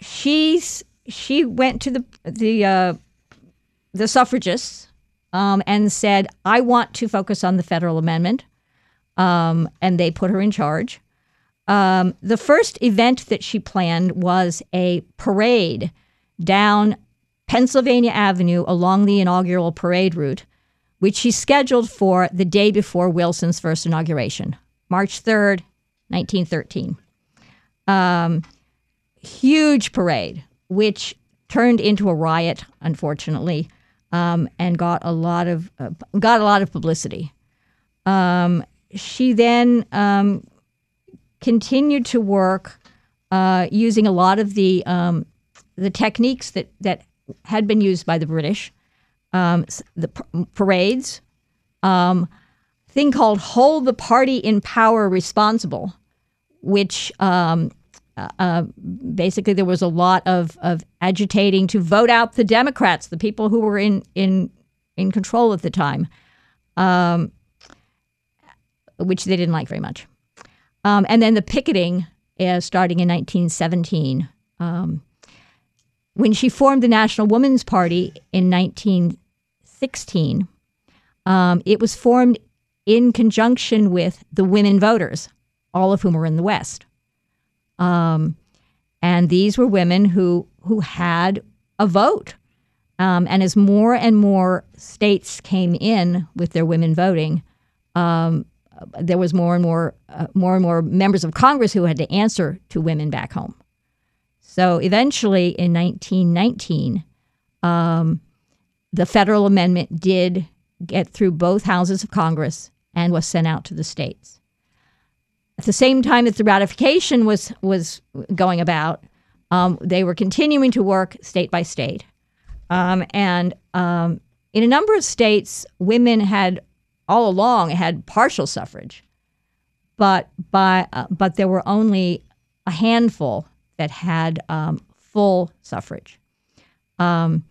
Speaker 3: she's she went to the the uh, the suffragists um, and said, "I want to focus on the federal amendment," um, and they put her in charge. Um, the first event that she planned was a parade down Pennsylvania Avenue along the inaugural parade route, which she scheduled for the day before Wilson's first inauguration, March 3rd, 1913. Um, huge parade, which turned into a riot, unfortunately, um, and got a lot of uh, got a lot of publicity. Um, she then um, continued to work uh, using a lot of the um, the techniques that that had been used by the British, um, the p- parades, um, thing called "Hold the Party in Power Responsible," which um, uh, uh, basically there was a lot of, of agitating to vote out the Democrats, the people who were in in in control at the time, um, which they didn't like very much. Um, and then the picketing, uh, starting in 1917. Um, when she formed the National Women's Party in 1916, um, it was formed in conjunction with the women voters, all of whom were in the West. Um, and these were women who who had a vote. Um, and as more and more states came in with their women voting, um, there was more and more, uh, more and more members of Congress who had to answer to women back home. So eventually, in 1919, um, the federal amendment did get through both houses of Congress and was sent out to the states. At the same time that the ratification was was going about, um, they were continuing to work state by state, um, and um, in a number of states, women had all along had partial suffrage, but by uh, but there were only a handful that had um, full suffrage. Um,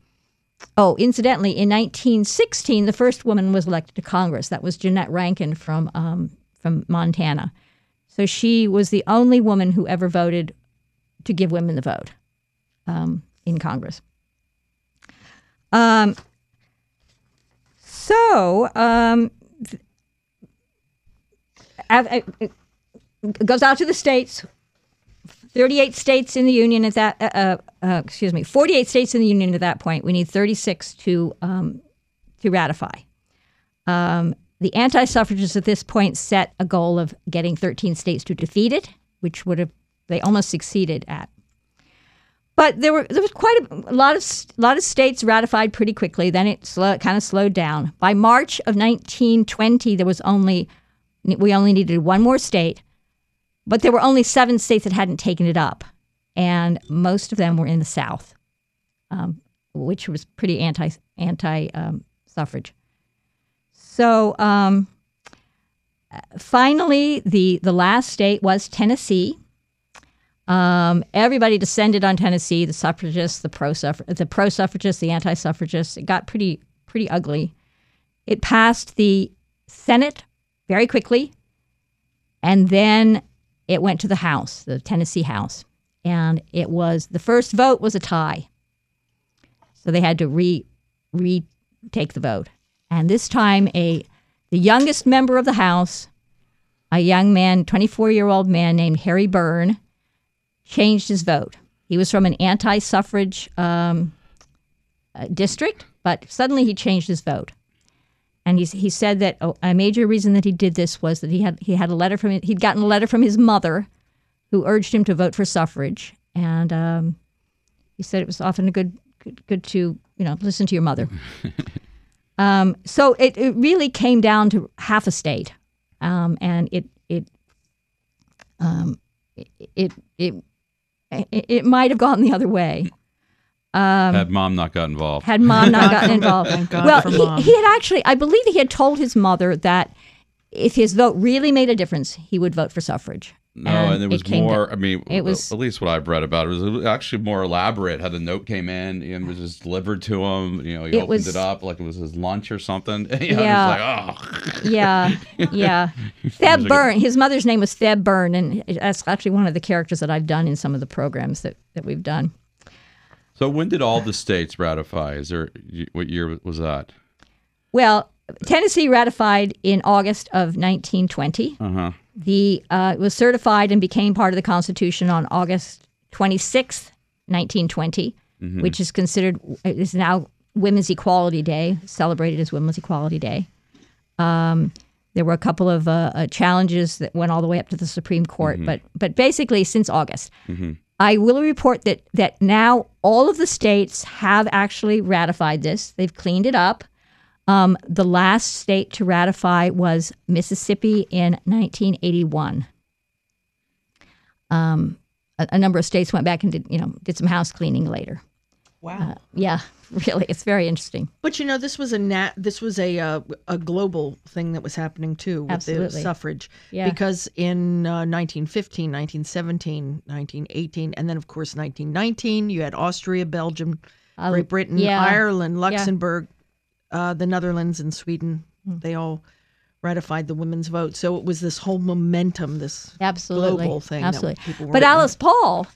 Speaker 3: oh, incidentally, in 1916, the first woman was elected to Congress. That was Jeannette Rankin from um, from Montana. So she was the only woman who ever voted to give women the vote um, in Congress. Um, so um, it goes out to the states. 38 states in the union at that, uh, uh, uh, excuse me, 48 states in the union at that point. We need 36 to um, to ratify. Um, the anti-suffragists at this point set a goal of getting 13 states to defeat it, which would have they almost succeeded at. But there were there was quite a, a lot of a lot of states ratified pretty quickly. Then it slow, kind of slowed down. By March of 1920, there was only we only needed one more state, but there were only seven states that hadn't taken it up, and most of them were in the South, um, which was pretty anti anti um, suffrage. So um, finally, the the last state was Tennessee. Um, everybody descended on Tennessee: the suffragists, the pro the pro suffragists, the anti suffragists. It got pretty pretty ugly. It passed the Senate very quickly. And then it went to the House, the Tennessee House. And it was the first vote was a tie. So they had to re retake the vote. And this time a the youngest member of the House, a young man, 24 year old man named Harry Burn, changed his vote. He was from an anti suffrage um, uh, district, but suddenly he changed his vote. And he, he said that a major reason that he did this was that he had he had a letter from he'd gotten a letter from his mother, who urged him to vote for suffrage, and um, he said it was often a good good, good to you know listen to your mother. um, so it, it really came down to half a state, um, and it it, um, it it it it, it might have gone the other way.
Speaker 1: Um, had mom not got involved.
Speaker 3: Had mom not gotten involved. well, he, he had actually, I believe he had told his mother that if his vote really made a difference, he would vote for suffrage.
Speaker 1: No, and, and there was more. To, I mean, it was at least what I've read about it was actually more elaborate. How the note came in and was just delivered to him. You know, he it opened was, it up like it was his lunch or something. You know,
Speaker 3: yeah, like, oh. yeah, yeah. Febb Burn. His mother's name was Febb Burn, and that's actually one of the characters that I've done in some of the programs that that we've done.
Speaker 1: So when did all the states ratify? Is there what year was that?
Speaker 3: Well, Tennessee ratified in August of 1920. Uh-huh. The uh, was certified and became part of the Constitution on August 26th, 1920, mm-hmm. which is considered is now Women's Equality Day, celebrated as Women's Equality Day. Um, there were a couple of uh, uh, challenges that went all the way up to the Supreme Court, mm-hmm. but but basically since August. Mm-hmm. I will report that that now all of the states have actually ratified this. They've cleaned it up. Um, the last state to ratify was Mississippi in 1981. Um, a, a, number of states went back and did you know did some house cleaning later.
Speaker 2: Wow.
Speaker 3: Uh, yeah, really, it's very interesting.
Speaker 2: But you know, this was a nat. This was a uh, a global thing that was happening too with Absolutely. the suffrage. Yeah. Because in uh, 1915, 1917, 1918, and then of course 1919, you had Austria, Belgium, uh, Great Britain, yeah. Ireland, Luxembourg, yeah. Uh, the Netherlands, and Sweden. Mm. They all ratified the women's vote. So it was this whole momentum, this
Speaker 3: Absolutely.
Speaker 2: global thing.
Speaker 3: Absolutely. But Alice Paul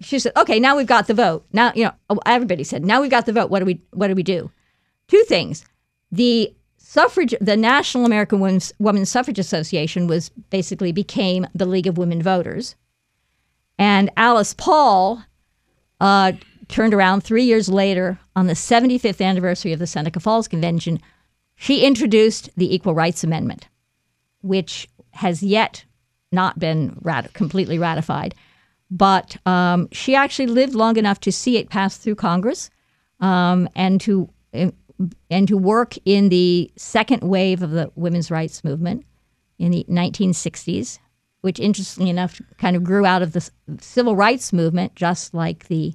Speaker 3: she said, "Okay, now we've got the vote. Now, you know, oh, everybody said, now we've got the vote. What do we what do we do? Two things. The suffrage, the National American Women's, Women's Suffrage Association was basically became the League of Women Voters, and Alice Paul uh, turned around three years later on the 75th anniversary of the Seneca Falls Convention. She introduced the Equal Rights Amendment, which has yet not been rat- completely ratified. But um, she actually lived long enough to see it pass through Congress um, and to and to work in the second wave of the women's rights movement in the 1960s, which interestingly enough kind of grew out of the civil rights movement, just like the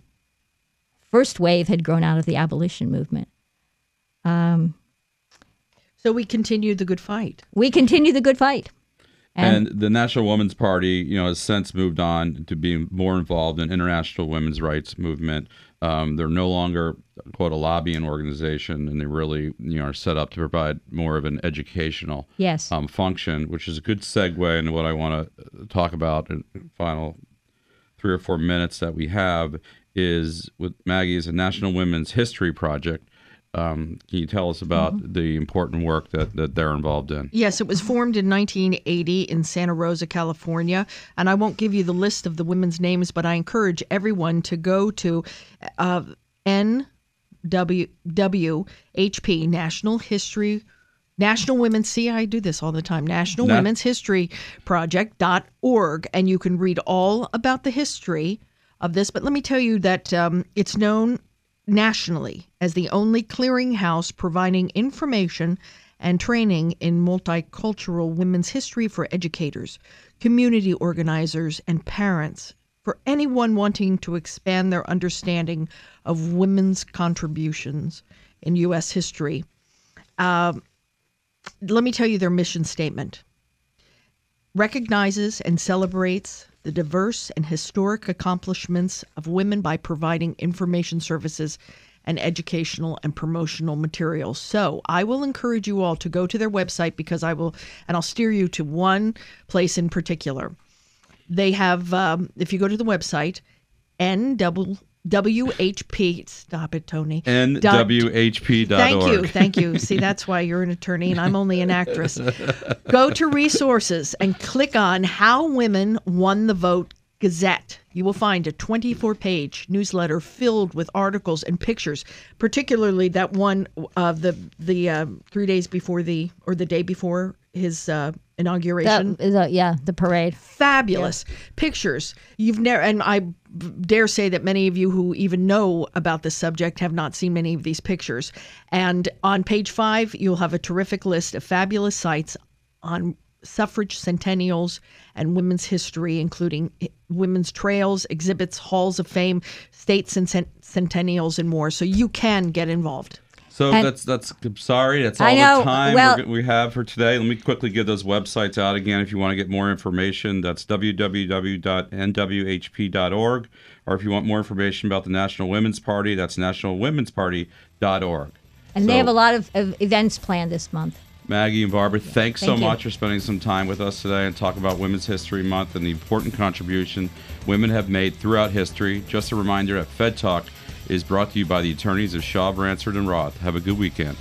Speaker 3: first wave had grown out of the abolition movement. Um,
Speaker 2: so we continued the good fight.
Speaker 3: We continued the good fight.
Speaker 1: And, and, the National Women's Party, you know, has since moved on to being more involved in international women's rights movement. Um, they're no longer quote a lobbying organization, and they really you know are set up to provide more of an educational
Speaker 3: yes
Speaker 1: um, function, which is a good segue into what I want to talk about in the final three or four minutes that we have is with Maggie is a National Women's History Project um, can you tell us about mm-hmm. the important work that, that they're involved in?
Speaker 2: Yes, it was formed in 1980 in Santa Rosa, California. And I won't give you the list of the women's names, but I encourage everyone to go to uh, NWWHP, National History. National Women's, see, I do this all the time, National Not- Women's History Project.org, and you can read all about the history of this. But let me tell you that um, it's known nationally as the only clearinghouse providing information and training in multicultural women's history for educators, community organizers, and parents, for anyone wanting to expand their understanding of women's contributions in U.S. history. Uh, let me tell you their mission statement recognizes and celebrates the diverse and historic accomplishments of women by providing information services and educational and promotional materials. So I will encourage you all to go to their website because I will, and I'll steer you to one place in particular. They have, um, if you go to the website, NW. WHP, stop it, Tony.
Speaker 1: NWHP.org.
Speaker 2: Thank you. Thank you. See, that's why you're an attorney and I'm only an actress. Go to resources and click on How Women Won the Vote Gazette. You will find a 24 page newsletter filled with articles and pictures, particularly that one of the, the uh, three days before the, or the day before his uh, inauguration.
Speaker 3: That is a, yeah, the parade.
Speaker 2: Fabulous yeah. pictures. You've never, and I dare say that many of you who even know about this subject have not seen many of these pictures. And on page five, you'll have a terrific list of fabulous sites on suffrage centennials and women's history, including women's trails, exhibits, halls of fame, states and centennials, and more. So you can get involved.
Speaker 1: So and that's that's sorry, that's all know, the time well, we have for today. Let me quickly give those websites out again if you want to get more information. That's www.nwhp.org, or if you want more information about the National Women's Party, that's nationalwomen'sparty.org.
Speaker 3: And so, they have a lot of, of, events planned this month.
Speaker 1: Maggie and Barbara, thanks Thank so you. much for spending some time with us today and talk about Women's History Month and the important contribution women have made throughout history. Just a reminder at Fed Talk is brought to you by the attorneys of Shaw, Bransford, and Roth. Have a good weekend.